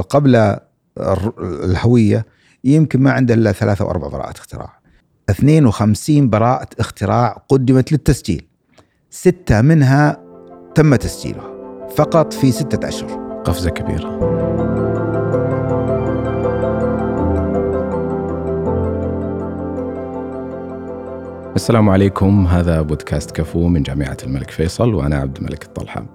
قبل الهوية يمكن ما عنده إلا ثلاثة أو أربع براءات اختراع. 52 براءة اختراع قدمت للتسجيل. ستة منها تم تسجيلها. فقط في ستة أشهر. قفزة كبيرة. السلام عليكم. هذا بودكاست كفو من جامعة الملك فيصل وأنا عبد الملك الطلحة.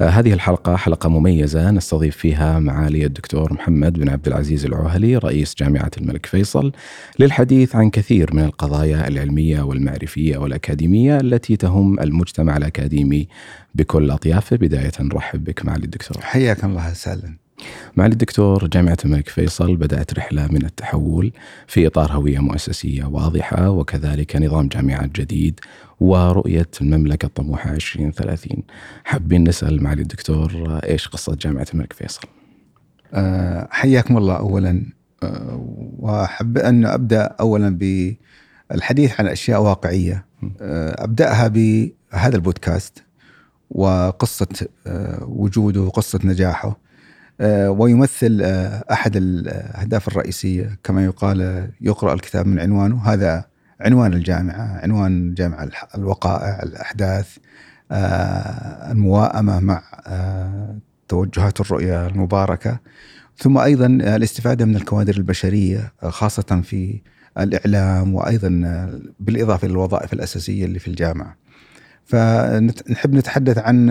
آه، هذه الحلقة حلقة مميزة نستضيف فيها معالي الدكتور محمد بن عبد العزيز العوهلي رئيس جامعة الملك فيصل للحديث عن كثير من القضايا العلمية والمعرفية والأكاديمية التي تهم المجتمع الأكاديمي بكل أطيافه بداية نرحب بك معالي الدكتور. حياك الله وسهلا معالي الدكتور جامعة الملك فيصل بدأت رحلة من التحول في إطار هوية مؤسسية واضحة وكذلك نظام جامعات جديد ورؤية المملكة الطموحة 2030 حابين نسأل معالي الدكتور إيش قصة جامعة الملك فيصل؟ أه حياكم الله أولا. أه وأحب أن أبدأ أولا بالحديث عن أشياء واقعية. أه أبدأها بهذا البودكاست وقصة وجوده وقصة نجاحه. ويمثل أه، أحد الاهداف الرئيسية كما يقال يقرأ الكتاب من عنوانه هذا عنوان الجامعة عنوان الجامعة الوقائع الأحداث المواءمه مع توجهات الرؤية المباركة ثم أيضا الاستفادة من الكوادر البشرية خاصة في الإعلام وأيضا بالإضافة للوظائف الأساسية اللي في الجامعة. فنحب نتحدث عن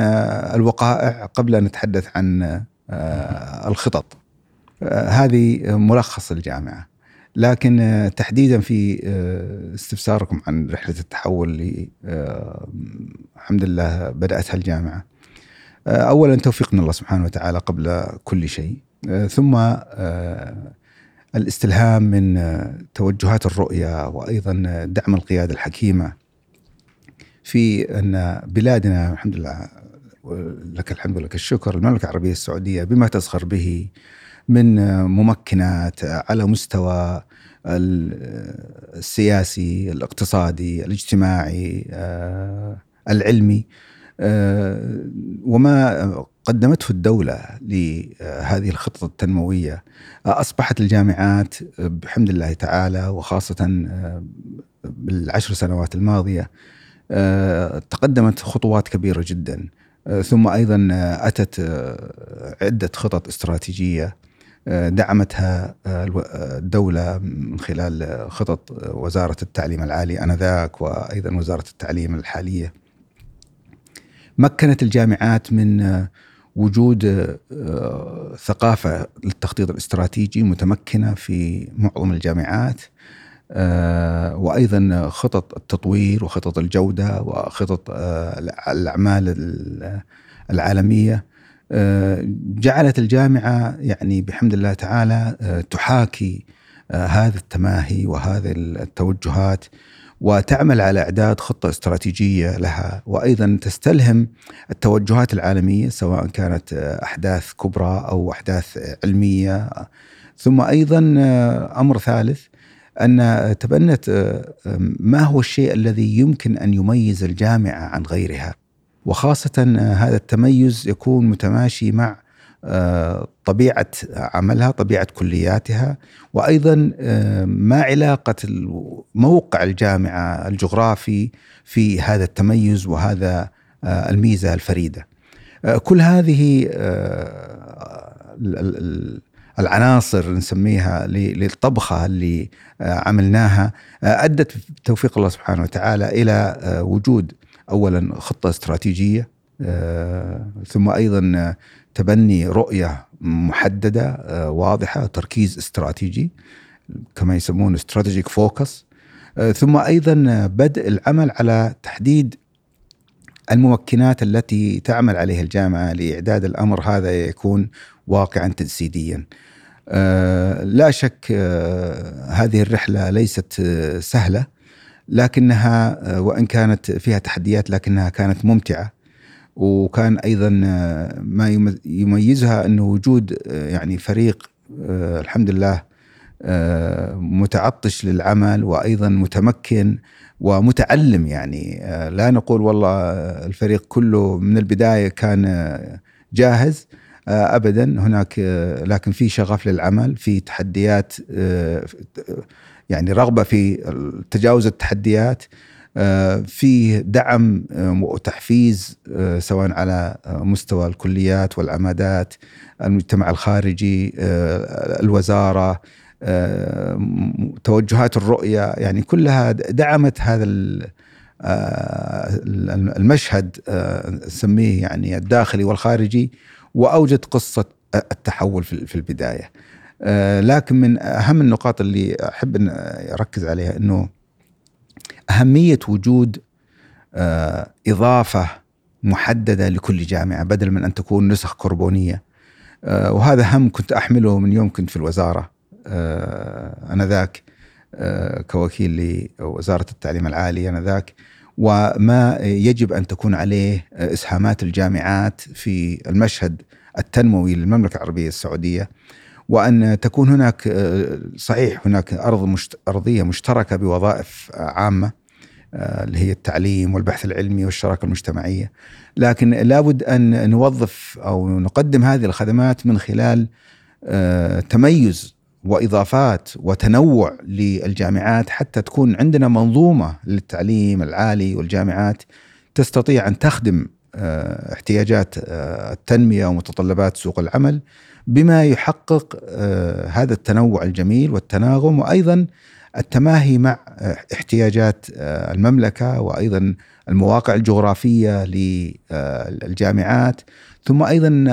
الوقائع قبل أن نتحدث عن آه، الخطط. آه، هذه ملخص الجامعة. لكن آه، تحديدا في استفساركم عن رحلة التحول اللي الحمد لله بدأتها الجامعة. اولا توفيق من الله سبحانه وتعالى قبل كل شيء. ثم الاستلهام من توجهات الرؤية وأيضا دعم القيادة الحكيمة في أن بلادنا الحمد لله لك الحمد ولك الشكر. المملكة العربية السعودية بما تزخر به من ممكنات على مستوى السياسي الاقتصادي الاجتماعي آه، العلمي آه، وما قدمته الدولة لهذه الخطط التنموية. أصبحت الجامعات بحمد الله تعالى وخاصة آه، بالعشر سنوات الماضية تقدمت خطوات كبيرة جدا. ثم أيضا آه، أتت آه، عدة خطط استراتيجية دعمتها الدولة من خلال خطط وزارة التعليم العالي أنذاك وأيضا وزارة التعليم الحالية. مكنت الجامعات من وجود ثقافة للتخطيط الاستراتيجي متمكنة في معظم الجامعات آه، وأيضا خطط التطوير وخطط الجودة وخطط آه، الأعمال العالمية. آه، جعلت الجامعة يعني بحمد الله تعالى تحاكي هذا التماهي وهذه التوجهات وتعمل على إعداد خطة استراتيجية لها. وأيضا تستلهم التوجهات العالمية سواء كانت أحداث كبرى أو أحداث علمية. ثم أيضا أمر ثالث أن تبنت آه، ما هو الشيء الذي يمكن أن يميز الجامعة عن غيرها وخاصة آه، هذا التميز يكون متماشي مع آه، طبيعة عملها، طبيعة كلياتها، وأيضا ما علاقة موقع الجامعة الجغرافي في هذا التميز وهذا الميزة الفريدة. كل هذه العناصر نسميها للطبخة اللي آه، عملناها آه، أدت بتوفيق الله سبحانه وتعالى إلى آه، وجود اولا خطة استراتيجية ثم أيضا تبني رؤية محددة واضحة تركيز استراتيجي كما يسمون استراتيجيك فوكس ثم أيضا بدء العمل على تحديد الممكنات التي تعمل عليها الجامعة لإعداد الأمر. هذا يكون واقعا تجسيديا. آه، لا شك آه، هذه الرحلة ليست آه، سهلة لكنها وإن كانت فيها تحديات لكنها كانت ممتعة وكان أيضا ما يميزها انه وجود يعني فريق الحمد لله متعطش للعمل وأيضا متمكن ومتعلم يعني لا نقول والله الفريق كله من البداية كان جاهز ابدا. هناك لكن في شغف للعمل في تحديات يعني رغبة في تجاوز التحديات في دعم وتحفيز سواء على مستوى الكليات والعمادات المجتمع الخارجي الوزارة توجهات الرؤية. يعني كلها دعمت هذا المشهد نسميه يعني الداخلي والخارجي. وأوجد قصة التحول في البداية. لكن من أهم النقاط اللي أحب أن أركز عليها إنه أهمية وجود إضافة محددة لكل جامعة بدل من أن تكون نسخ كربونيه وهذا هم كنت أحمله من يوم كنت في الوزارة. انذاك كوكيل لوزارة التعليم العالي انذاك وما يجب أن تكون عليه إسهامات الجامعات في المشهد التنموي للمملكة العربية السعودية وأن تكون هناك صحيح هناك أرض مشت... أرضية مشتركة بوظائف عامة اللي هي التعليم والبحث العلمي والشراكة المجتمعية لكن لابد أن نوظف أو نقدم هذه الخدمات من خلال تميز وإضافات وتنوع للجامعات حتى تكون عندنا منظومة للتعليم العالي والجامعات تستطيع أن تخدم احتياجات التنمية ومتطلبات سوق العمل بما يحقق هذا التنوع الجميل والتناغم وأيضا التماهي مع احتياجات المملكة وأيضا المواقع الجغرافية للجامعات ثم أيضا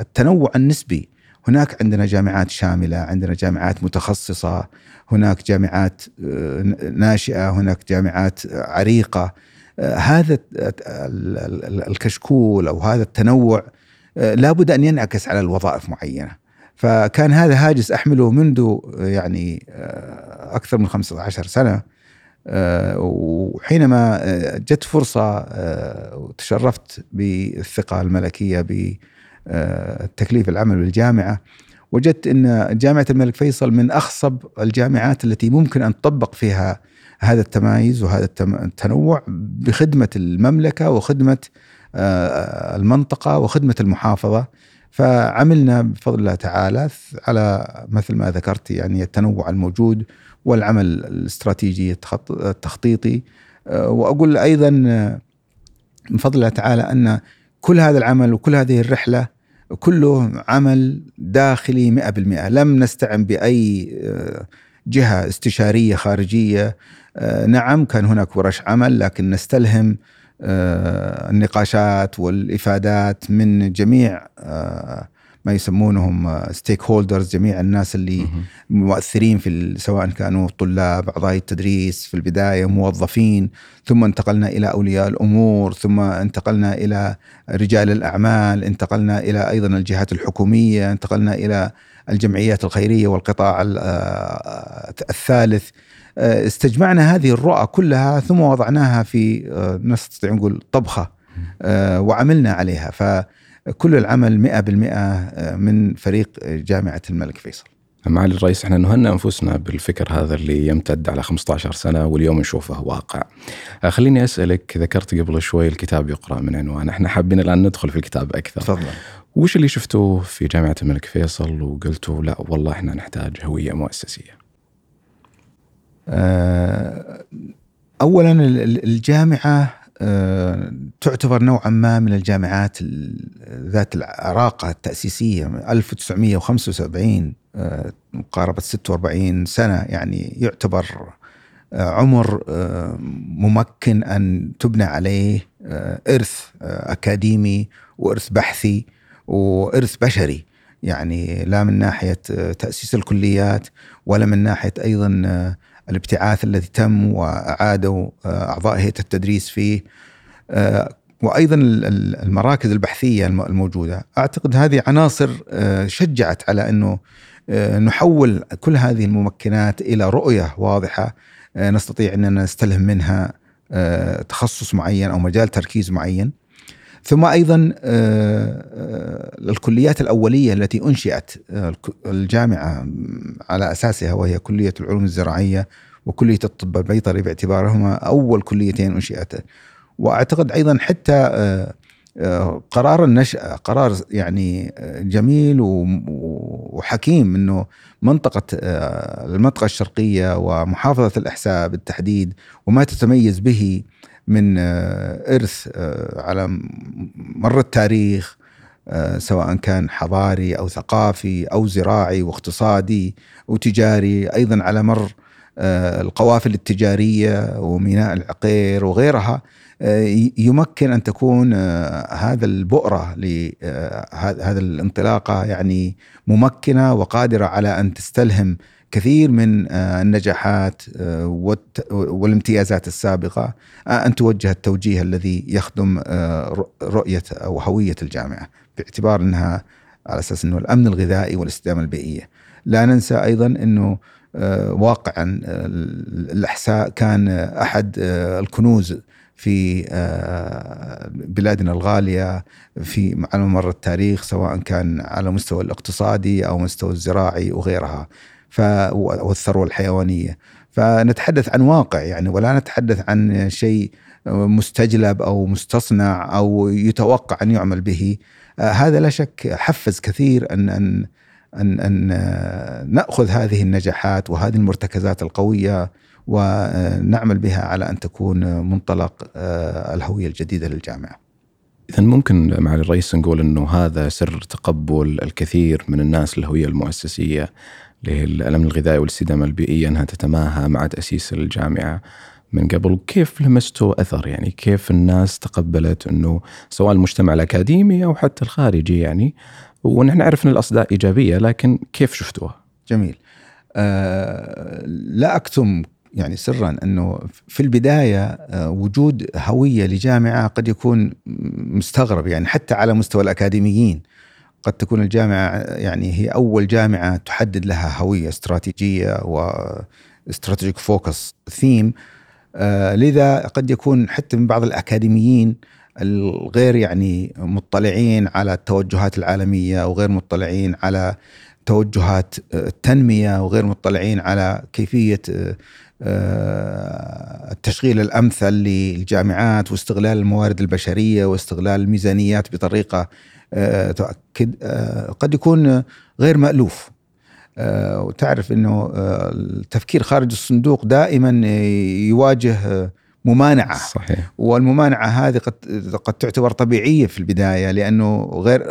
التنوع النسبي هناك عندنا جامعات شاملة، عندنا جامعات متخصصة، هناك جامعات ناشئة، هناك جامعات عريقة. هذا الكشكول أو هذا التنوع لابد أن ينعكس على الوظائف معينة. فكان هذا هاجس أحمله منذ يعني أكثر من 15 سنة وحينما جت فرصة وتشرفت بالثقة الملكية بتكليف العمل بالجامعة. وجدت إن جامعة الملك فيصل من أخصب الجامعات التي ممكن أن تطبق فيها هذا التمايز وهذا التنوع بخدمة المملكة وخدمة المنطقة وخدمة المحافظة. فعملنا بفضل الله تعالى على مثل ما ذكرت يعني التنوع الموجود والعمل الاستراتيجي التخطيطي. وأقول أيضا من فضل الله تعالى أن كل هذا العمل وكل هذه الرحلة كله عمل داخلي 100% لم نستعن بأي جهة استشارية خارجية. نعم كان هناك ورش عمل لكن نستلهم النقاشات والإفادات من جميع ما يسمونهم ستيك هولدرز جميع الناس اللي مؤثرين في سواء كانوا طلاب أعضاء التدريس في البداية موظفين ثم انتقلنا إلى أولياء الأمور ثم انتقلنا إلى رجال الأعمال انتقلنا إلى أيضا الجهات الحكومية انتقلنا إلى الجمعيات الخيرية والقطاع الثالث. استجمعنا هذه الرؤى كلها ثم وضعناها في نستطيع نقول طبخة وعملنا عليها. فكل العمل 100% من فريق جامعة الملك فيصل. معالي الرئيس إحنا نهنا انفسنا بالفكر هذا اللي يمتد على 15 سنة واليوم نشوفه واقع. خليني أسألك ذكرت قبل شوي الكتاب يقرأ من عنوان، إحنا حابين الآن ندخل في الكتاب أكثر. تفضل. وش اللي شفتوه في جامعة الملك فيصل وقلتوا لا والله إحنا نحتاج هوية مؤسسية؟ اولا الجامعة تعتبر نوعا ما من الجامعات ذات العراقة التأسيسية. 1975 مقاربة 46 سنة يعني يعتبر عمر ممكن أن تبنى عليه إرث أكاديمي وإرث بحثي وإرث بشري. يعني لا من ناحية تأسيس الكليات ولا من ناحية أيضا الابتعاث الذي تم واعادوا أعضاء هيئة التدريس فيه. وأيضا المراكز البحثية الموجودة. أعتقد هذه عناصر شجعت على أنه نحول كل هذه الممكنات إلى رؤية واضحة نستطيع أننا نستلهم منها تخصص معين أو مجال تركيز معين. ثم أيضا الكليات الأولية التي أنشئت الجامعة على أساسها وهي كلية العلوم الزراعية وكلية الطب البيطري باعتبارهما أول كليتين انشئتا وأعتقد أيضا حتى قرار النشأة قرار يعني جميل وحكيم إنه منطقة المنطقة الشرقية ومحافظة الإحساء بالتحديد وما تتميز به من إرث على مر التاريخ سواء كان حضاري أو ثقافي أو زراعي واقتصادي وتجاري أيضا على مر القوافل التجارية وميناء العقير وغيرها يمكن أن تكون آه، هذا البؤرة لهذا الانطلاقة يعني ممكنة وقادرة على أن تستلهم كثير من آه، النجاحات آه، والامتيازات السابقة أن توجه التوجيه الذي يخدم رؤية أو هوية الجامعة باعتبار أنها على أساس أنه الأمن الغذائي والاستدامة البيئية. لا ننسى أيضا أنه واقعا الأحساء كان أحد الكنوز في آه، بلادنا الغالية في على مر التاريخ سواء كان على المستوى الاقتصادي أو مستوى الزراعي وغيرها ف والثروه الحيوانية. فنتحدث عن واقع يعني ولا نتحدث عن شيء مستجلب أو مستصنع أو يتوقع أن يعمل به. آه، هذا لا شك حفز كثير أن أن أن, أن آه، نأخذ هذه النجاحات وهذه المرتكزات القوية ونعمل بها على أن تكون منطلق آه، الهوية الجديدة للجامعة. اذا ممكن مع الرئيس نقول إنه هذا سر تقبل الكثير من الناس للهوية المؤسسية. للامن الغذائي والاستدامه البيئية أنها تتماهى مع تأسيس الجامعة من قبل كيف لمستوا أثر يعني كيف الناس تقبلت إنه سواء المجتمع الأكاديمي أو حتى الخارجي يعني ونحن نعرف إن الأصداء إيجابية لكن كيف شفتوها؟ جميل. أه لا أكتم يعني سرا إنه في البداية آه، وجود هوية لجامعة قد يكون مستغرب يعني حتى على مستوى الأكاديميين قد تكون الجامعة يعني هي أول جامعة تحدد لها هوية استراتيجية و استراتيجيك فوكس ثيم لذا قد يكون حتى من بعض الأكاديميين الغير يعني مطلعين على التوجهات العالمية وغير مطلعين على توجهات آه، التنمية وغير مطلعين على كيفية آه، آه، التشغيل الأمثل للجامعات واستغلال الموارد البشرية واستغلال الميزانيات بطريقة تؤكد آه، قد يكون غير مألوف. وتعرف إنه التفكير خارج الصندوق دائما يواجه ممانعة. صحيح. والممانعة هذه قد قد تعتبر طبيعية في البداية لأنه غير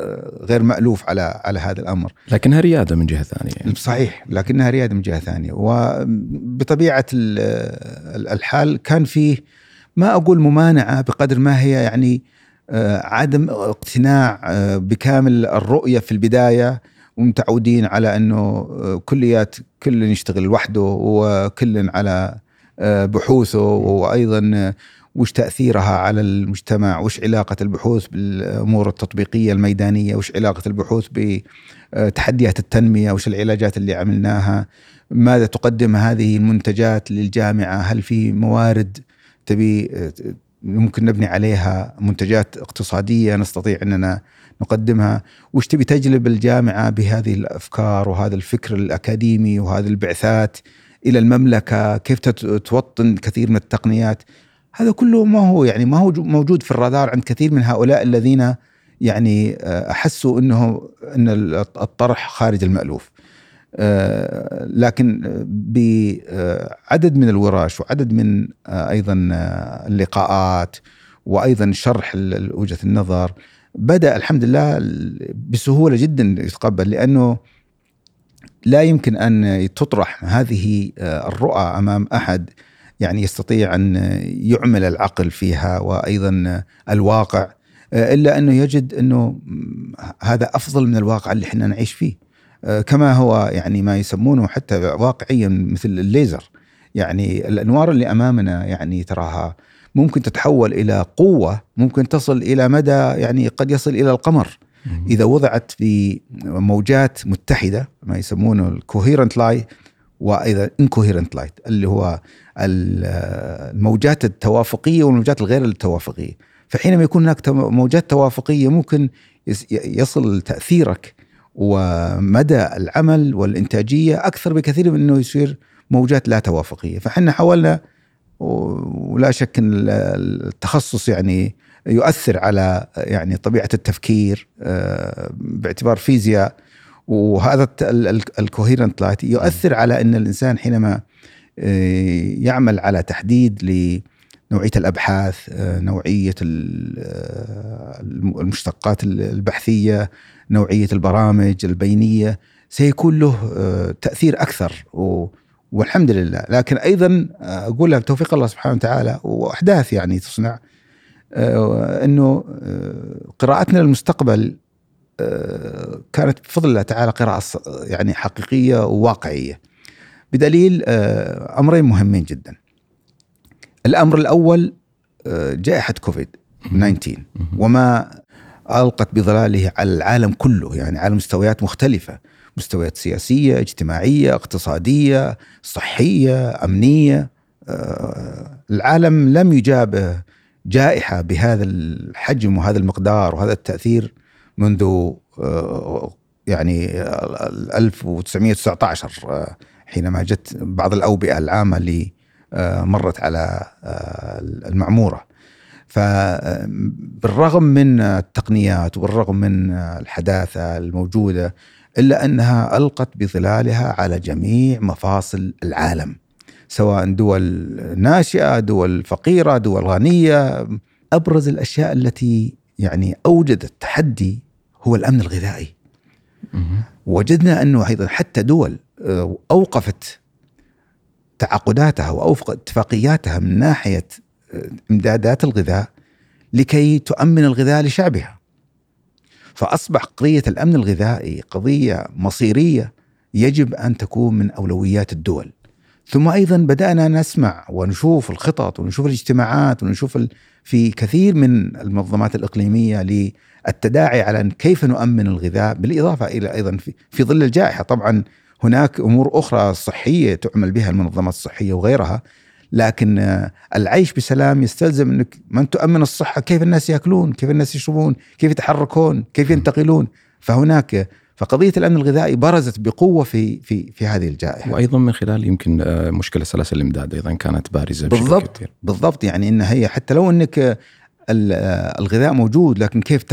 غير مألوف على على هذا الأمر. لكنها ريادة من جهة ثانية يعني. صحيح لكنها ريادة من جهة ثانية. وبطبيعة الحال كان فيه ما أقول ممانعة بقدر ما هي يعني آه، عدم اقتناع آه، بكامل الرؤية في البداية ومتعودين على أنه آه، كليات كل يشتغل لوحده وكل على بحوثه وأيضا وش تأثيرها على المجتمع؟ وش علاقة البحوث بالأمور التطبيقية الميدانية؟ وش علاقة البحوث بتحديات التنمية؟ وش العلاجات اللي عملناها؟ ماذا تقدم هذه المنتجات للجامعة؟ هل في موارد تبي ممكن نبني عليها منتجات اقتصادية نستطيع أننا نقدمها. وش تبي تجلب الجامعة بهذه الأفكار وهذا الفكر الأكاديمي وهذه البعثات إلى المملكة؟ كيف توطن كثير من التقنيات؟ هذا كله ما هو يعني ما هو موجود في الرادار عند كثير من هؤلاء الذين يعني آه، أحسوا إنه إن الطرح خارج المألوف. لكن بعدد من الورش وعدد من آه، أيضا اللقاءات وأيضا شرح وجهة النظر بدأ الحمد لله بسهولة جدا يتقبل لأنه لا يمكن أن تطرح هذه آه، الرؤى أمام أحد يعني يستطيع أن يعمل العقل فيها وأيضا الواقع آه، إلا أنه يجد أنه هذا أفضل من الواقع اللي إحنا نعيش فيه. آه، كما هو يعني ما يسمونه حتى واقعيا مثل الليزر. يعني الأنوار اللي أمامنا يعني تراها ممكن تتحول إلى قوة ممكن تصل إلى مدى يعني قد يصل إلى القمر. إذا وضعت في موجات متحدة ما يسمونه ال coherent light وأيضا incoherent light اللي هو الموجات التوافقية والموجات الغير التوافقية. فحينما يكون هناك موجات توافقية ممكن يصل تأثيرك ومدى العمل والإنتاجية أكثر بكثير من إنه يصير موجات لا توافقية. فحنا حاولنا ولا شك إن التخصص يعني يؤثر على يعني طبيعة التفكير آه، باعتبار فيزياء وهذا ال coherent light يؤثر على إن الإنسان حينما آه، يعمل على تحديد لنوعية الأبحاث نوعية المشتقات البحثية نوعية البرامج البينية سيكون له تأثير أكثر والحمد لله. لكن أيضا اقولها بتوفيق الله سبحانه وتعالى وأحداث يعني تصنع آه، إنه آه، قراءتنا للمستقبل آه، كانت بفضل الله تعالى قراءة يعني حقيقية وواقعية. بدليل أمرين مهمين جدا. الأمر الأول جائحة كوفيد 19 وما ألقت بظلاله على العالم كله يعني على مستويات مختلفة مستويات سياسية اجتماعية اقتصادية صحية أمنية العالم لم يجابه جائحة بهذا الحجم وهذا المقدار وهذا التأثير منذ آه، يعني 1919 آه، حينما جت بعض الأوبئة العامة اللي آه، مرت على المعمورة. فبالرغم من التقنيات وبالرغم من الحداثة الموجودة إلا أنها ألقت بظلالها على جميع مفاصل العالم سواء دول ناشئة، دول فقيرة، دول غنية، أبرز الأشياء التي يعني اوجدت تحدي هو الأمن الغذائي. وجدنا أنه أيضا حتى دول آه، أوقفت تعاقداتها واوقفت اتفاقياتها من ناحية إمدادات الغذاء لكي تؤمن الغذاء لشعبها. فأصبح قضية الأمن الغذائي قضية مصيرية يجب أن تكون من أولويات الدول. ثم أيضا بدأنا نسمع ونشوف الخطط ونشوف الاجتماعات ونشوف في كثير من المنظمات الإقليمية للتداعي على كيف نؤمن الغذاء بالإضافة إلى أيضا في, في ظل الجائحة طبعا هناك أمور أخرى صحية تعمل بها المنظمات الصحية وغيرها لكن العيش بسلام يستلزم إنك من تؤمن الصحة. كيف الناس يأكلون، كيف الناس يشربون، كيف يتحركون، كيف ينتقلون، فهناك فقضية الأمن الغذائي برزت بقوة في في في هذه الجائحة. وأيضا من خلال يمكن آه، مشكلة سلاسل الإمداد أيضا كانت بارزة بالضبط كثير. بالضبط. يعني إن هي حتى لو إنك آه، الغذاء موجود لكن كيف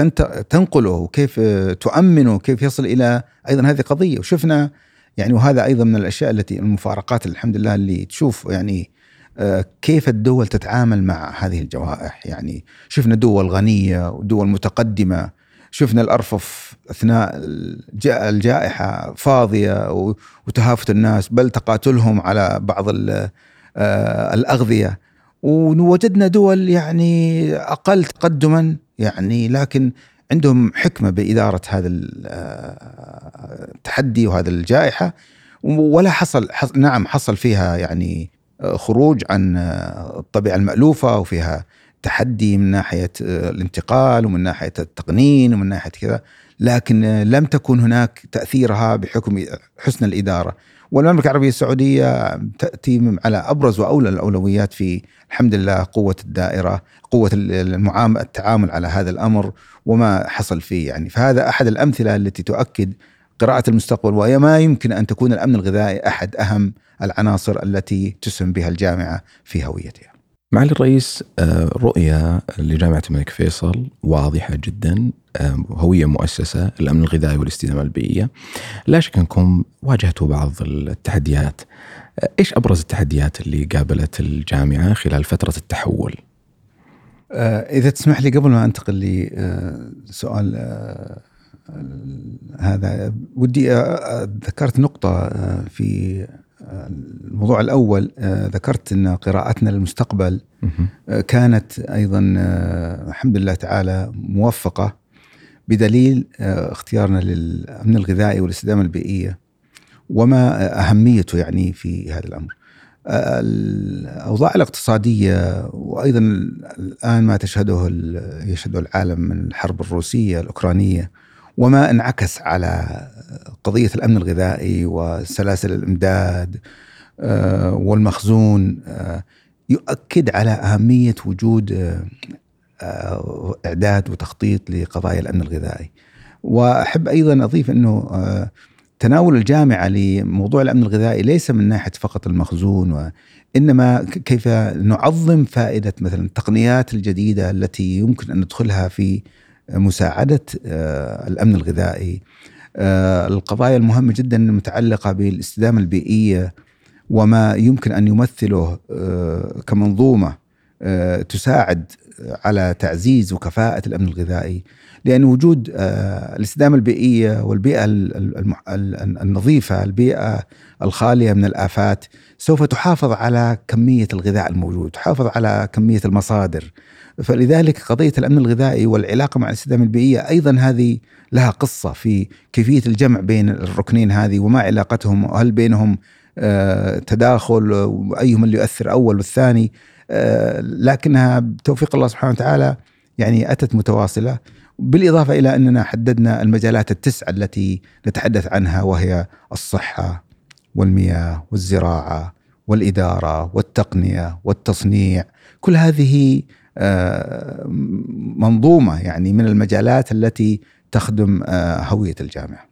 تنقله؟ وكيف آه، تؤمنه؟ وكيف يصل إلى أيضا هذه قضية؟ وشفنا يعني وهذا أيضا من الأشياء التي المفارقات الحمد لله اللي تشوف يعني كيف الدول تتعامل مع هذه الجوائح؟ يعني شفنا دول غنية ودول متقدمة شفنا الأرفف أثناء الجائحة فاضية وتهافت الناس بل تقاتلهم على بعض آه، الأغذية. ووجدنا دول يعني أقل تقدما يعني لكن عندهم حكمة بإدارة هذا آه، التحدي وهذا الجائحة. ولا حصل نعم حصل فيها يعني آه، خروج عن الطبيعة المألوفة وفيها تحدي من ناحية آه، الانتقال ومن ناحية التقنين ومن ناحية كذا. لكن آه، لم تكن هناك تأثيرها بحكم حسن الإدارة. والمملكة العربية السعودية تأتي على أبرز وأولى الأولويات في الحمد لله قوة الدائرة، قوة التعامل على هذا الأمر وما حصل فيه يعني. فهذا أحد الأمثلة التي تؤكد قراءة المستقبل وما يمكن أن تكون الأمن الغذائي أحد أهم العناصر التي تسهم بها الجامعة في هويتها. معالي الرئيس آه، رؤية لجامعة الملك فيصل واضحة جدا آه، هوية مؤسسة الأمن الغذائي والاستدامة البيئية لا شك أنكم واجهتوا بعض التحديات آه، إيش أبرز التحديات اللي قابلت الجامعة خلال فترة التحول؟ إذا تسمح لي قبل ما أنتقل لسؤال هذا ودي ذكرت نقطة في الموضوع الأول آه، ذكرت إن قراءتنا للمستقبل آه، كانت أيضا آه، الحمد لله تعالى موفقة بدليل اختيارنا للأمن الغذائي والاستدامة البيئية وما أهميته يعني في هذا الأمر. الأوضاع الاقتصادية وأيضا الآن ما تشهده يشهده العالم من الحرب الروسية الأوكرانية وما انعكس على قضية الأمن الغذائي وسلاسل الإمداد آه، والمخزون آه، يؤكد على أهمية وجود آه، إعداد وتخطيط لقضايا الأمن الغذائي. وأحب أيضا أضيف إنه تناول الجامعة لموضوع الأمن الغذائي ليس من ناحية فقط المخزون وإنما كيف نعظم فائدة مثلا التقنيات الجديدة التي يمكن أن ندخلها في مساعدة آه، الأمن الغذائي. آه، القضايا المهمة جدا المتعلقه بالاستدامة البيئية وما يمكن أن يمثله آه، كمنظومة تساعد على تعزيز وكفاءة الأمن الغذائي. لأن وجود الاستدامة البيئية والبيئة النظيفة البيئة الخالية من الآفات سوف تحافظ على كمية الغذاء الموجود تحافظ على كمية المصادر. فلذلك قضية الأمن الغذائي والعلاقة مع الاستدامه البيئية أيضا هذه لها قصة في كيفية الجمع بين الركنين هذه وما علاقتهم وهل بينهم آه، تداخل وأيهم اللي يؤثر أول والثاني. آه، لكنها بتوفيق الله سبحانه وتعالى يعني أتت متواصلة. بالإضافة إلى أننا حددنا المجالات التسعة التي نتحدث عنها وهي الصحة والمياه والزراعة والإدارة والتقنية والتصنيع. كل هذه منظومة يعني من المجالات التي تخدم آه، هوية الجامعة.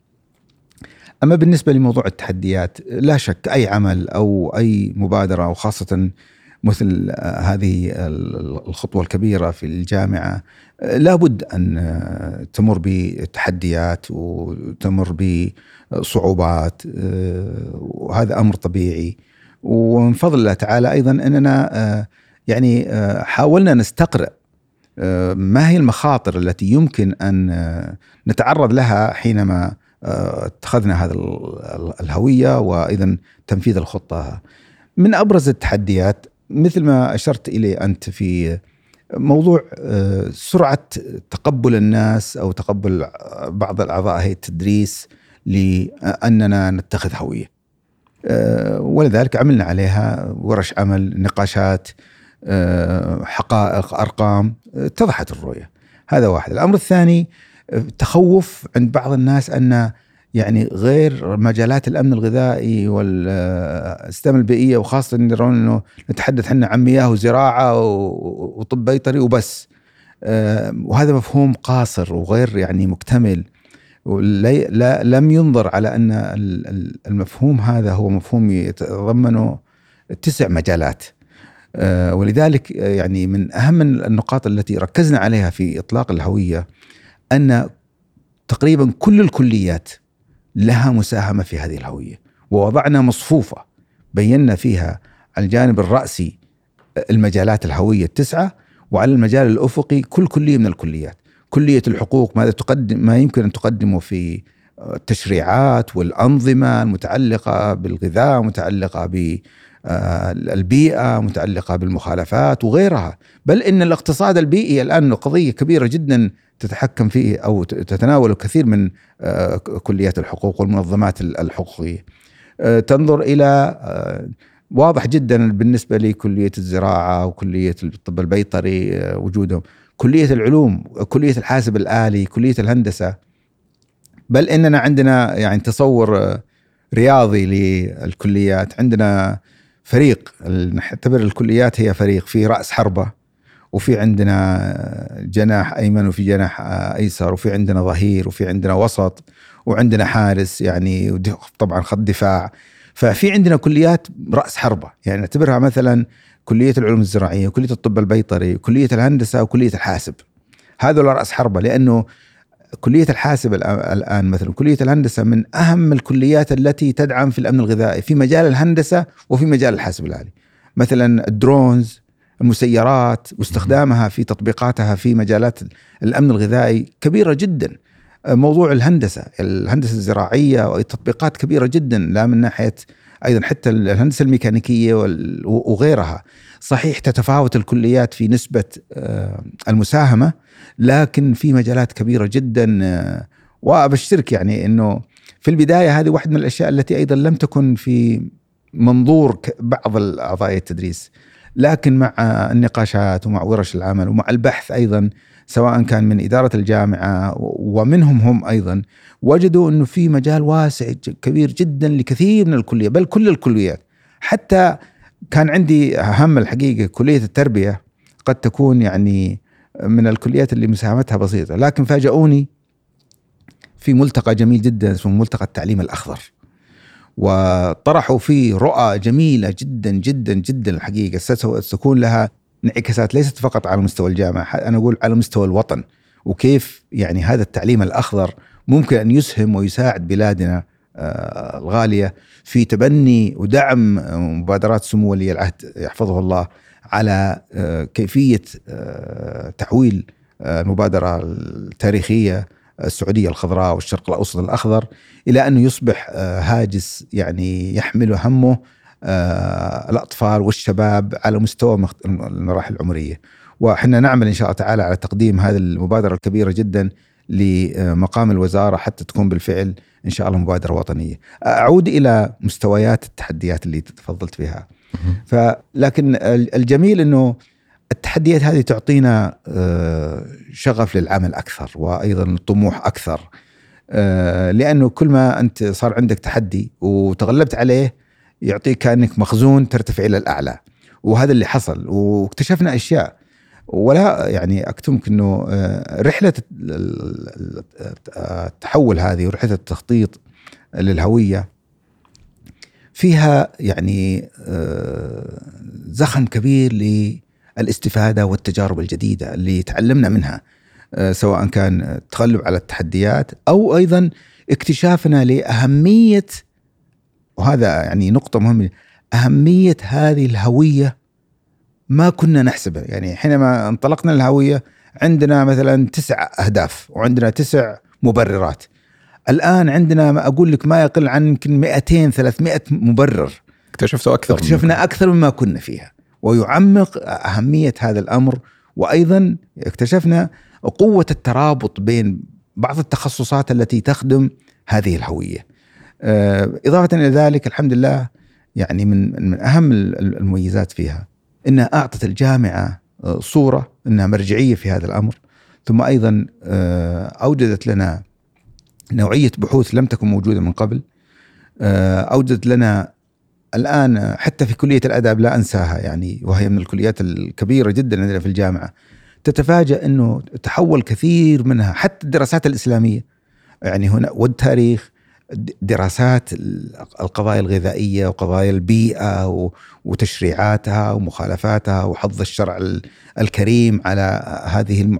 أما بالنسبة لموضوع التحديات لا شك أي عمل أو أي مبادرة وخاصه مثل آه، هذه الخطوة الكبيرة في الجامعة لابد أن تمر بتحديات وتمر بصعوبات وهذا أمر طبيعي ومن فضل الله تعالى أيضا أننا يعني آه، حاولنا نستقرأ آه، ما هي المخاطر التي يمكن أن آه، نتعرض لها حينما اتخذنا هذا الهوية وأيضا تنفيذ الخطة. من أبرز التحديات مثل ما أشرت إليه أنت في موضوع سرعة تقبل الناس أو تقبل بعض الأعضاء هيئه التدريس لأننا نتخذ هوية. ولذلك عملنا عليها ورش عمل نقاشات حقائق أرقام اتضحت الرؤية. هذا واحد. الأمر الثاني تخوف عند بعض الناس أن يعني غير مجالات الأمن الغذائي والاستدامه البيئية وخاصة يرون إنه نتحدث إحنا عن مياه وزراعة وطب بيطري وبس. آه، وهذا مفهوم قاصر وغير يعني مكتمل. لا لم ينظر على أن المفهوم هذا هو مفهوم يتضمن تسع مجالات. آه، ولذلك آه، يعني من أهم النقاط التي ركزنا عليها في إطلاق الهوية أن تقريبا كل الكليات لها مساهمة في هذه الهوية ووضعنا مصفوفة بينا فيها على الجانب الرأسي المجالات الهوية التسعة وعلى المجال الأفقي كل كلية من الكليات. كلية الحقوق ماذا تقدم ما يمكن أن تقدمه في التشريعات والأنظمة المتعلقة بالغذاء متعلقة آه، البيئة متعلقة بالمخالفات وغيرها. بل إن الاقتصاد البيئي الآن قضية كبيرة جدا تتحكم فيه أو تتناول كثير من آه، كليات الحقوق والمنظمات الحقوقية. آه، تنظر إلى واضح جدا بالنسبة لكلية الزراعة وكلية الطب البيطري وجودهم. كلية العلوم كلية الحاسب الآلي كلية الهندسة. بل إننا عندنا يعني تصور رياضي للكليات. عندنا فريق نعتبر الكليات هي فريق في رأس حربة وفي عندنا جناح أيمن وفي جناح أيسر وفي عندنا ظهير وفي عندنا وسط وعندنا حارس يعني طبعا خط دفاع. ففي عندنا كليات رأس حربة يعني نعتبرها مثلا كلية العلوم الزراعية كلية الطب البيطري كلية الهندسة وكلية الحاسب. هذول رأس حربة لأنه كلية الحاسب الآن مثلا كلية الهندسة من أهم الكليات التي تدعم في الأمن الغذائي في مجال الهندسة وفي مجال الحاسب الآلي. مثلا الدرونز المسيرات واستخدامها في تطبيقاتها في مجالات الأمن الغذائي كبيرة جدا. موضوع الهندسة الهندسة الزراعية وتطبيقات كبيرة جدا لا من ناحية أيضا حتى الهندسة الميكانيكية وغيرها. صحيح تتفاوت الكليات في نسبة آه، المساهمة لكن في مجالات كبيرة جدا آه، وأبشرك يعني إنه في البداية هذه واحدة من الأشياء التي أيضا لم تكن في منظور بعض اعضاء التدريس. لكن مع النقاشات ومع ورش العمل ومع البحث أيضا سواء كان من إدارة الجامعة ومنهم هم أيضا وجدوا إنه في مجال واسع كبير جدا لكثير من الكلية بل كل الكليات. حتى كان عندي هم الحقيقة كلية التربية قد تكون يعني من الكليات اللي مساهمتها بسيطة لكن فاجئوني في ملتقى جميل جدا اسمه ملتقى التعليم الأخضر وطرحوا فيه رؤى جميلة جدا جدا جدا الحقيقة ستكون لها انعكاسات ليست فقط على مستوى الجامعة أنا أقول على مستوى الوطن وكيف يعني هذا التعليم الأخضر ممكن أن يسهم ويساعد بلادنا الغالية في تبني ودعم مبادرات سمو ولي العهد يحفظه الله على آه، كيفية آه، تحويل المبادرة التاريخية السعودية الخضراء والشرق الأوسط الأخضر إلى انه يصبح هاجس يعني يحمل همه الأطفال والشباب على مستوى المراحل العمرية. وحنا نعمل إن شاء الله تعالى على تقديم هذه المبادرة الكبيرة جدا لمقام الوزارة حتى تكون بالفعل إن شاء الله مبادرة وطنية. أعود إلى مستويات التحديات اللي تفضلت بها. فلكن الجميل إنه التحديات هذه تعطينا آه، شغف للعمل أكثر وأيضا طموح أكثر. آه، لأنه كل ما أنت صار عندك تحدي وتغلبت عليه يعطيك كأنك مخزون ترتفع إلى الأعلى. وهذا اللي حصل واكتشفنا أشياء ولا يعني أكتمك إنه آه، رحلة التحول هذه ورحلة التخطيط للهوية فيها يعني آه، زخم كبير للاستفادة والتجارب الجديدة اللي تعلمنا منها آه، سواء كان التغلب على التحديات أو أيضا اكتشافنا لأهمية وهذا يعني نقطة مهمة أهمية هذه الهوية ما كنا نحسبه. يعني حينما انطلقنا الهوية عندنا مثلا تسع أهداف وعندنا تسع مبررات. الآن عندنا ما أقول لك ما يقل عن يمكن 200 300 مبرر. اكتشفتوا أكثر اكتشفنا أكثر مما كنا فيها. ويعمق أهمية هذا الأمر. وأيضا اكتشفنا قوة الترابط بين بعض التخصصات التي تخدم هذه الهوية. آه، إضافة إلى ذلك الحمد لله يعني من من أهم المميزات فيها. انها أعطت الجامعة آه، صورة إنها مرجعية في هذا الأمر. ثم أيضا آه، أوجدت لنا نوعية بحوث لم تكن موجودة من قبل. آه، أوجدت لنا الآن حتى في كلية الأداب لا أنساها يعني وهي من الكليات الكبيرة جدا عندنا في الجامعة. تتفاجأ إنه تحول كثير منها حتى الدراسات الإسلامية. يعني هنا والتاريخ دراسات القضايا الغذائية وقضايا البيئة وتشريعاتها ومخالفاتها وحظ الشرع الكريم على هذه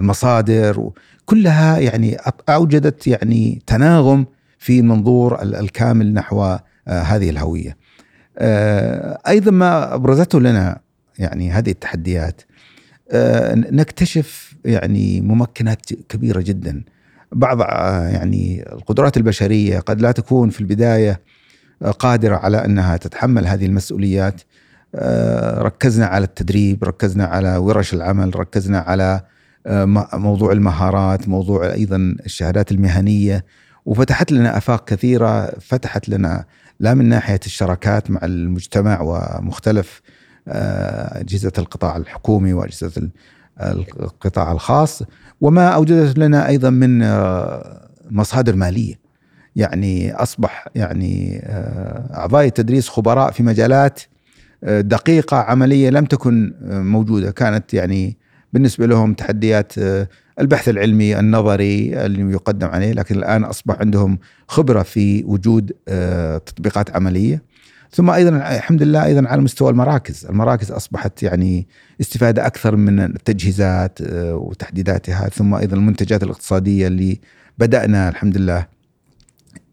المصادر كلها يعني أوجدت يعني تناغم في المنظور الكامل نحو آه، هذه الهوية. آه، أيضا ما أبرزته لنا يعني هذه التحديات آه، نكتشف يعني ممكنات كبيرة جدا بعض آه، يعني القدرات البشرية قد لا تكون في البداية آه، قادرة على أنها تتحمل هذه المسؤوليات. آه، ركزنا على التدريب ركزنا على ورش العمل ركزنا على موضوع المهارات موضوع أيضا الشهادات المهنية. وفتحت لنا آفاق كثيرة فتحت لنا لا من ناحية الشراكات مع المجتمع ومختلف أجهزة القطاع الحكومي وأجهزة القطاع الخاص وما أوجدت لنا أيضا من آه، مصادر مالية. يعني أصبح يعني آه، أعضاء التدريس خبراء في مجالات آه، دقيقة عملية لم تكن موجودة. كانت يعني بالنسبة لهم تحديات البحث العلمي النظري اللي يقدم عليه لكن الآن أصبح عندهم خبرة في وجود تطبيقات عملية. ثم أيضا الحمد لله أيضا على مستوى المراكز، المراكز أصبحت يعني استفادة أكثر من التجهيزات آه، وتحديداتها ثم أيضا المنتجات الاقتصادية اللي بدأنا الحمد لله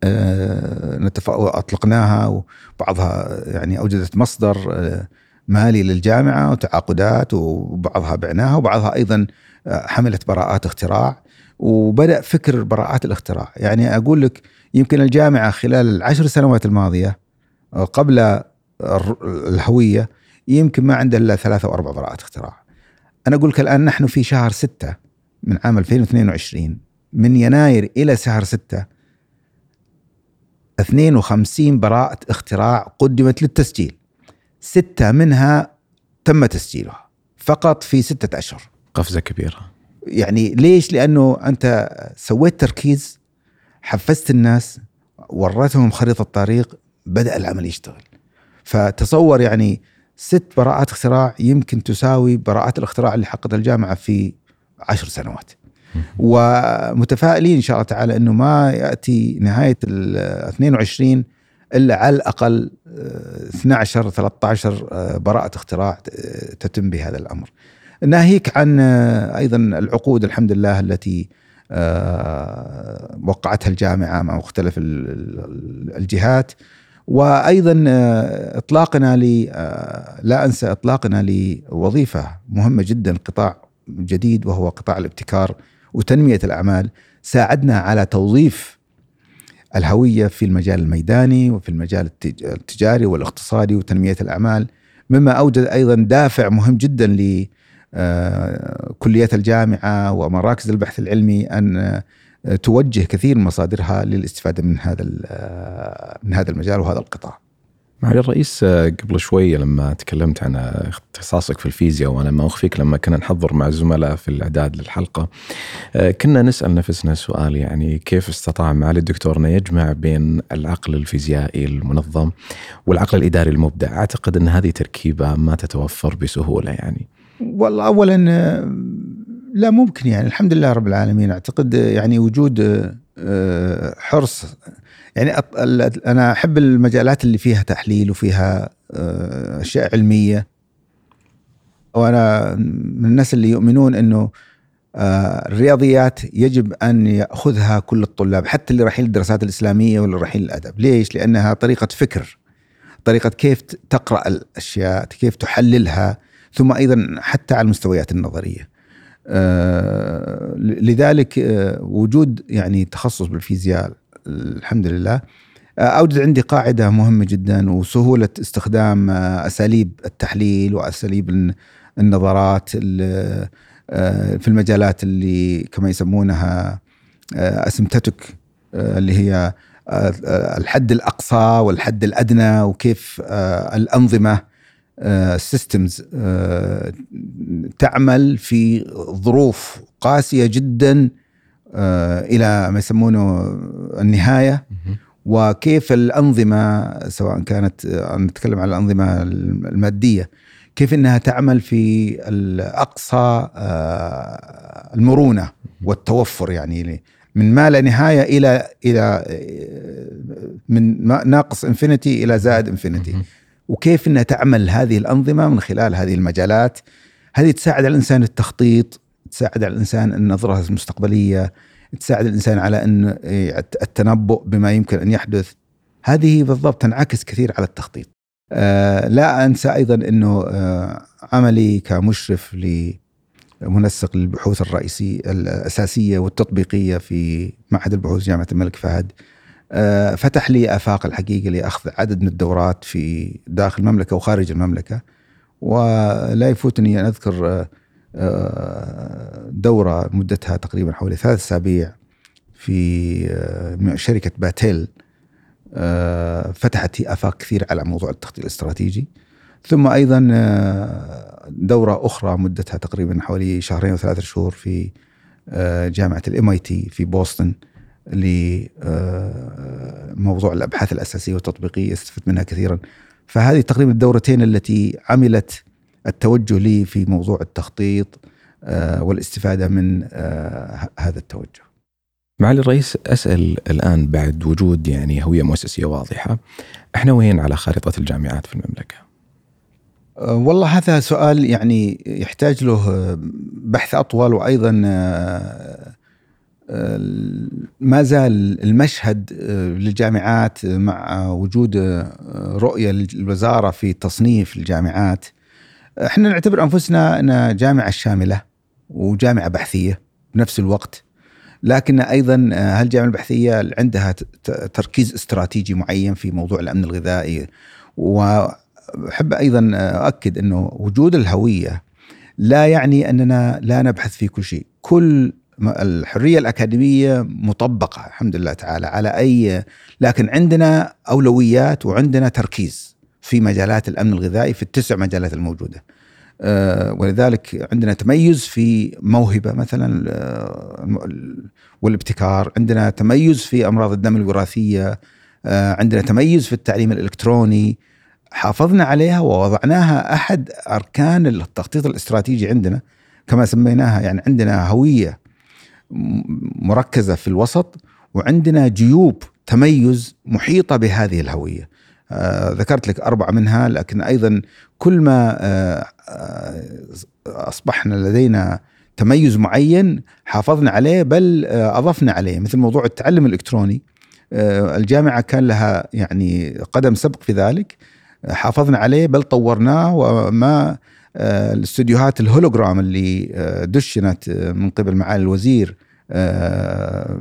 آه، أطلقناها وبعضها يعني أوجدت مصدر آه، مالي للجامعة وتعاقدات وبعضها بعناها وبعضها أيضا حملت براءات اختراع وبدأ فكر براءات الاختراع، يعني أقول لك يمكن الجامعة خلال العشر سنوات الماضية قبل الهوية يمكن ما عنده إلا ثلاثة أو أربع براءات اختراع. أنا أقول لك الآن نحن في شهر ستة من عام 2022 من يناير إلى شهر ستة 52 براءة اختراع قدمت للتسجيل. ستة منها تم تسجيلها فقط في ستة أشهر. قفزة كبيرة. يعني ليش؟ لأنه أنت سويت تركيز حفزت الناس وريتهم خريطة طريق بدأ العمل يشتغل. فتصور يعني ست براءات اختراع يمكن تساوي براءات الاختراع اللي حققتها الجامعة في عشر سنوات. ومتفائلين إن شاء الله تعالى إنه ما يأتي نهاية ال 22 إلا على الأقل 12 13 براءة اختراع تتم بهذا الأمر. ناهيك عن أيضا العقود الحمد لله التي آه، وقعتها الجامعة مع مختلف الجهات. وأيضا آه، إطلاقنا ل آه، لا أنسى إطلاقنا لوظيفة مهمة جدا قطاع جديد وهو قطاع الابتكار وتنمية الأعمال. ساعدنا على توظيف الهوية في المجال الميداني وفي المجال التجاري والاقتصادي وتنمية الأعمال. مما أوجد أيضا دافع مهم جدا ل كليات الجامعة ومراكز البحث العلمي أن آه، توجه كثير من مصادرها للاستفادة من هذا آه، من هذا المجال وهذا القطاع. معالي الرئيس آه، قبل شوي لما تكلمت عن اختصاصك في الفيزياء وأنا ما أخفيك لما كنا نحضر مع الزملاء في الأعداد للحلقة كنا نسأل نفسنا سؤال يعني كيف استطاع معالي الدكتور انه يجمع بين العقل الفيزيائي المنظم والعقل الإداري المبدع، أعتقد أن هذه تركيبة ما تتوفر بسهولة يعني. والله اولا لا ممكن يعني. الحمد لله رب العالمين. أعتقد يعني وجود آه، حرص. يعني أنا أحب المجالات اللي فيها تحليل وفيها آه، أشياء علمية. وأنا من الناس اللي يؤمنون إنه آه، الرياضيات يجب أن يأخذها كل الطلاب حتى اللي رايحين الدراسات الإسلامية ولا رايحين الادب، ليش؟ لأنها طريقة فكر طريقة كيف تقرأ الأشياء، كيف تحللها، ثم أيضا حتى على المستويات النظرية. آه، لذلك آه، وجود يعني تخصص بالفيزياء الحمد لله. آه، أوجد عندي قاعدة مهمة جدا وسهولة استخدام أساليب التحليل وأساليب النظرات في المجالات اللي كما يسمونها أسمتتك اللي هي الحد الأقصى والحد الأدنى وكيف الأنظمة. سيستمز uh, uh, تعمل في ظروف قاسية جدا uh, إلى ما يسمونه النهاية. وكيف الأنظمة سواء كانت نتكلم على الأنظمة المادية كيف إنها تعمل في الأقصى المرونة والتوفر يعني من ما لا نهاية إلى إلى من ناقص infinity إلى زائد انفينيتي وكيف إنها تعمل هذه الأنظمة من خلال هذه المجالات. هذه تساعد على الإنسان التخطيط تساعد على الإنسان النظره المستقبليه تساعد الإنسان على إن التنبؤ بما يمكن أن يحدث. هذه بالضبط تنعكس كثير على التخطيط. آه لا أنسى أيضا إنه آه عملي كمشرف لمنسق للبحوث الرئيسيه الأساسية والتطبيقية في معهد البحوث جامعة الملك فهد. فتح لي آفاق الحقيقة لأخذ عدد من الدورات في داخل المملكة وخارج المملكة ولا يفوتني أن أذكر آه، دورة مدتها تقريبا حوالي ثلاث أسابيع في آه، شركة باتيل فتحت آفاق كثير على موضوع التخطيط الاستراتيجي. ثم أيضا دورة أخرى مدتها تقريبا حوالي شهرين وثلاثة شهور في جامعة الام اي تي في بوسطن. لموضوع الأبحاث الأساسية والتطبيقية استفدت منها كثيرا فهذه تقريبا الدورتين التي عملت التوجه لي في موضوع التخطيط آه، والاستفادة من آه، هذا التوجه. معالي الرئيس أسأل الآن بعد وجود يعني هوية مؤسسية واضحة إحنا وين على خارطة الجامعات في المملكة؟ آه، والله هذا سؤال يعني يحتاج له بحث أطول وأيضا ما زال المشهد آه، للجامعات مع وجود آه، رؤية للوزارة في تصنيف الجامعات. إحنا نعتبر أنفسنا أن جامعة شاملة وجامعة بحثية بنفس الوقت. لكن أيضا آه، هالجامعة البحثية عندها تركيز استراتيجي معين في موضوع الأمن الغذائي. وأحب أيضا أؤكد أنه وجود الهوية لا يعني أننا لا نبحث في كل شيء. كل الحرية الأكاديمية مطبقة الحمد لله تعالى على أي لكن عندنا أولويات وعندنا تركيز في مجالات الأمن الغذائي في التسع مجالات الموجودة. أه ولذلك عندنا تميز في موهبة مثلا والابتكار، عندنا تميز في أمراض الدم الوراثية، أه عندنا تميز في التعليم الإلكتروني حافظنا عليها ووضعناها أحد أركان التخطيط الاستراتيجي عندنا كما سميناها يعني عندنا هوية مركزة في الوسط وعندنا جيوب تميز محيطة بهذه الهوية. آه ذكرت لك أربعة منها لكن أيضا كل ما آه آه أصبحنا لدينا تميز معين حافظنا عليه بل أضفنا عليه مثل موضوع التعلم الإلكتروني آه الجامعة كان لها يعني قدم سبق في ذلك حافظنا عليه بل طورناه وما الاستديوهات الهولوجرام اللي آه، دشنت آه، من قبل معالي الوزير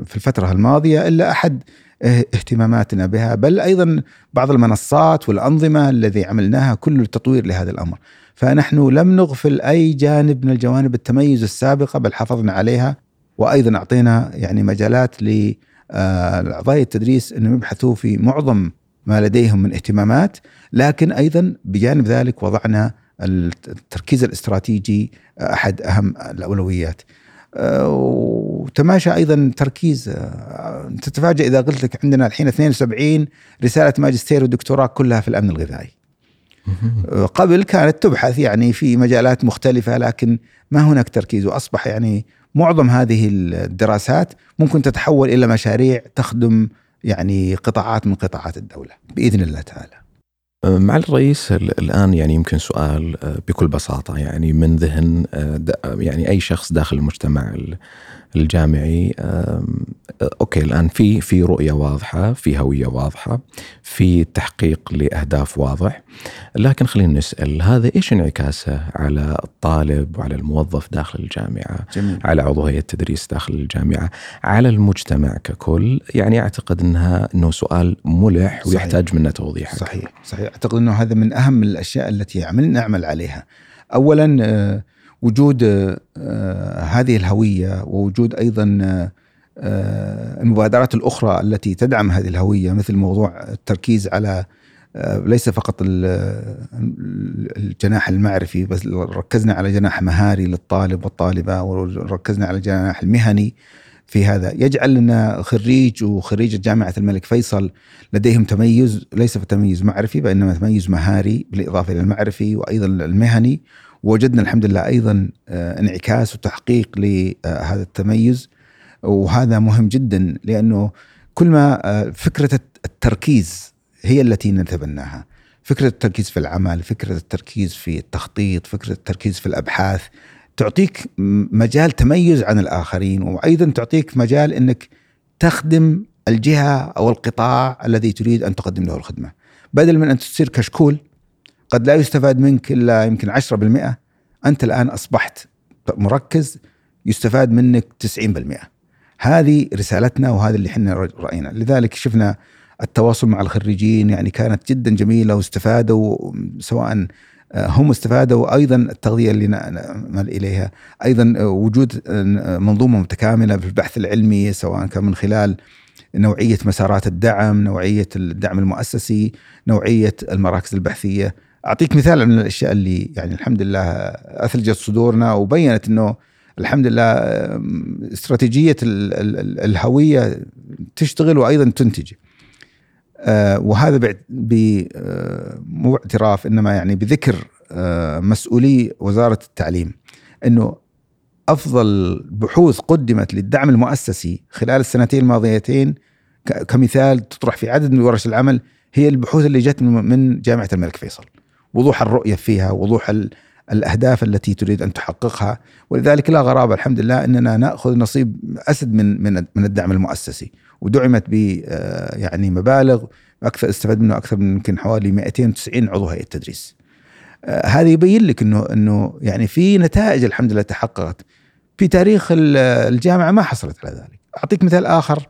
في الفترة الماضية إلا أحد اهتماماتنا بها بل أيضا بعض المنصات والأنظمة الذي عملناها كل التطوير لهذا الأمر. فنحن لم نغفل أي جانب من الجوانب التميز السابقة بل حافظنا عليها وأيضا أعطينا يعني مجالات لأعضاء التدريس أنهم يبحثوا في معظم ما لديهم من اهتمامات لكن أيضا بجانب ذلك وضعنا التركيز الاستراتيجي أحد أهم الأولويات. أه، وتماشى أيضا تركيز أه، تتفاجئ إذا قلت لك عندنا الحين 72 رسالة ماجستير ودكتوراه كلها في الأمن الغذائي. قبل كانت تبحث يعني في مجالات مختلفة لكن ما هناك تركيز وأصبح يعني معظم هذه الدراسات ممكن تتحول إلى مشاريع تخدم يعني قطاعات من قطاعات الدولة بإذن الله تعالى. مع الرئيس الآن يعني يمكن سؤال آه، بكل بساطة يعني من ذهن آه، يعني أي شخص داخل المجتمع الجامعي أوكي الآن في في رؤية واضحة في هوية واضحة في تحقيق لأهداف واضح. لكن خلينا نسأل هذا إيش انعكاسه على الطالب وعلى الموظف داخل الجامعة؟ جميل. على عضو هيئه التدريس داخل الجامعة؟ على المجتمع ككل؟ يعني أعتقد إنها إنه سؤال ملح ويحتاج منا توضيح صحيح صحيح. أعتقد إنه هذا من أهم الأشياء التي عمل نعمل عليها. اولا آه، وجود آه، هذه الهوية ووجود أيضا آه، المبادرات الأخرى التي تدعم هذه الهوية مثل موضوع التركيز على آه، ليس فقط الجناح المعرفي بس ركزنا على جناح مهاري للطالب والطالبة وركزنا على الجناح المهني في هذا. يجعل لنا خريج وخريجة جامعة الملك فيصل لديهم تميز ليس تميز معرفي وإنما تميز مهاري بالإضافة إلى المعرفي وأيضا المهني. وجدنا الحمد لله أيضا آه، انعكاس وتحقيق لهذا التميز. وهذا مهم جدا لأنه كل ما آه، فكرة التركيز هي التي نتبناها. فكرة التركيز في العمل فكرة التركيز في التخطيط فكرة التركيز في الأبحاث تعطيك مجال تميز عن الآخرين وأيضا تعطيك مجال إنك تخدم الجهة أو القطاع الذي تريد أن تقدم له الخدمة. بدل من أن تصير كشكول قد لا يستفاد منك إلا يمكن 10% أنت الآن أصبحت مركز يستفاد منك 90% هذه رسالتنا وهذا اللي إحنا رأينا. لذلك شفنا التواصل مع الخريجين يعني كانت جدا جميلة واستفادوا سواء هم استفادوا أيضا التغذية اللي نعمل إليها أيضا وجود منظومة متكاملة في البحث العلمي سواء كان من خلال نوعية مسارات الدعم، نوعية الدعم المؤسسي، نوعية المراكز البحثية، أعطيك مثال من الأشياء اللي يعني الحمد لله أثلجت صدورنا وبينت إنه الحمد لله استراتيجية الهوية تشتغل وأيضا تنتج. آه، وهذا آه، مو اعتراف إنما يعني بذكر آه، مسؤولي وزارة التعليم إنه أفضل بحوث قدمت للدعم المؤسسي خلال السنتين الماضيتين كمثال تطرح في عدد من ورش العمل هي البحوث اللي جت من جامعة الملك فيصل. وضوح الرؤية فيها وضوح الأهداف التي تريد أن تحققها ولذلك لا غرابة الحمد لله إننا نأخذ نصيب أسد من من الدعم المؤسسي ودعمت ب آه، يعني مبالغ أكثر استفاد منه أكثر من يمكن حوالي 290 عضو هيئة تدريس. آه، هذا يبين لك انه إنه يعني في نتائج الحمد لله تحققت في تاريخ الجامعة ما حصلت على ذلك. أعطيك مثال آخر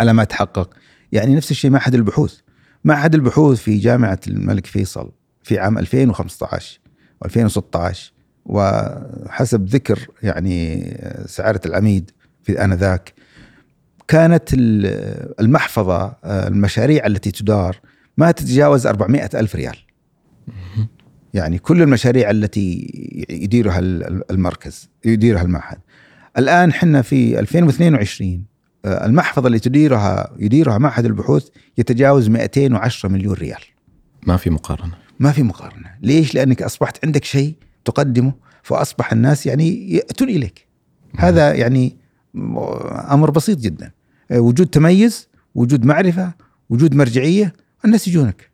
على ما تحقق يعني نفس الشيء معهد البحوث. معهد البحوث في جامعة الملك فيصل في عام 2015 و2016 وحسب ذكر يعني سعادة العميد في آنذاك كانت المحفظة المشاريع التي تدار ما تتجاوز 400 ألف ريال. يعني كل المشاريع التي يديرها المركز يديرها المعهد. الآن حنا في 2022 المحفظة اللي تديرها يديرها معهد البحوث يتجاوز 210 مليون ريال. ما في مقارنة. ما في مقارنة. ليش؟ لأنك أصبحت عندك شيء تقدمه فأصبح الناس يعني يأتون إليك. هذا يعني أمر بسيط جدا. وجود تميز وجود معرفة وجود مرجعية الناس يجونك.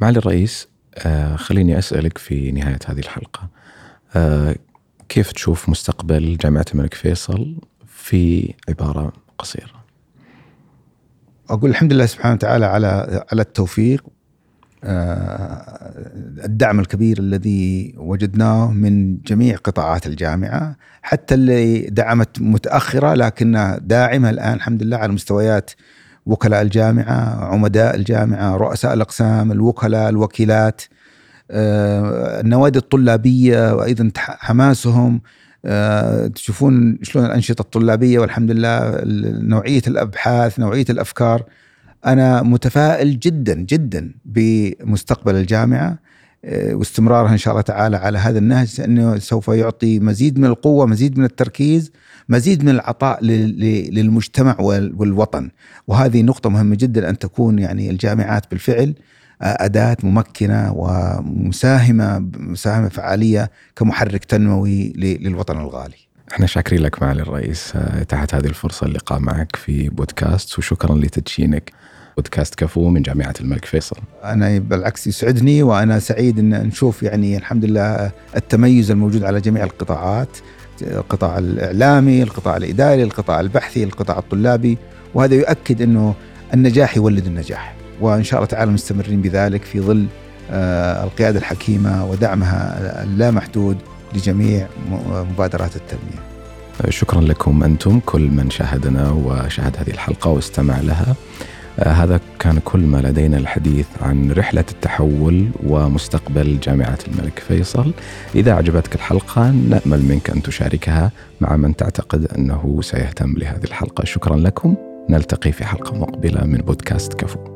معالي الرئيس آه خليني أسألك في نهاية هذه الحلقة. آه كيف تشوف مستقبل جامعة الملك فيصل في عبارة قصيرة؟ أقول الحمد لله سبحانه وتعالى على على التوفيق الدعم الكبير الذي وجدناه من جميع قطاعات الجامعة حتى اللي دعمت متأخرة لكنها داعمة الآن الحمد لله على مستويات وكلاء الجامعة، عمداء الجامعة، رؤساء الأقسام، الوكلاء، الوكيلات، آه، النوادي الطلابية وأيضا حماسهم آه، تشوفون شلون الأنشطة الطلابية والحمد لله نوعية الأبحاث، نوعية الأفكار. أنا متفائل جدا جدا بمستقبل الجامعة آه، واستمرارها إن شاء الله تعالى على هذا النهج لأنه سوف يعطي مزيد من القوة، مزيد من التركيز، مزيد من العطاء للمجتمع والوطن، وهذه نقطة مهمة جدا أن تكون يعني الجامعات بالفعل آه، أداة ممكنة ومساهمة مساهمة فعالية كمحرك تنموي للوطن الغالي. إحنا شاكرين لك معالي الرئيس آه، تحت هذه الفرصة اللقاء معك في بودكاست وشكرا لتدشينك. بودكاست كفو من جامعة الملك فيصل. أنا بالعكس يسعدني وأنا سعيد أن نشوف يعني الحمد لله التميز الموجود على جميع القطاعات القطاع الإعلامي القطاع الإداري القطاع البحثي القطاع الطلابي وهذا يؤكد أنه النجاح يولد النجاح. وإن شاء الله تعالى مستمرين بذلك في ظل آه، القيادة الحكيمة ودعمها اللامحدود لجميع مبادرات التنمية. شكرا لكم أنتم كل من شاهدنا وشاهد هذه الحلقة واستمع لها. هذا كان كل ما لدينا الحديث عن رحلة التحول ومستقبل جامعة الملك فيصل. إذا أعجبتك الحلقة نأمل منك أن تشاركها مع من تعتقد أنه سيهتم لهذه الحلقة. شكرا لكم. نلتقي في حلقة مقبلة من بودكاست كفو.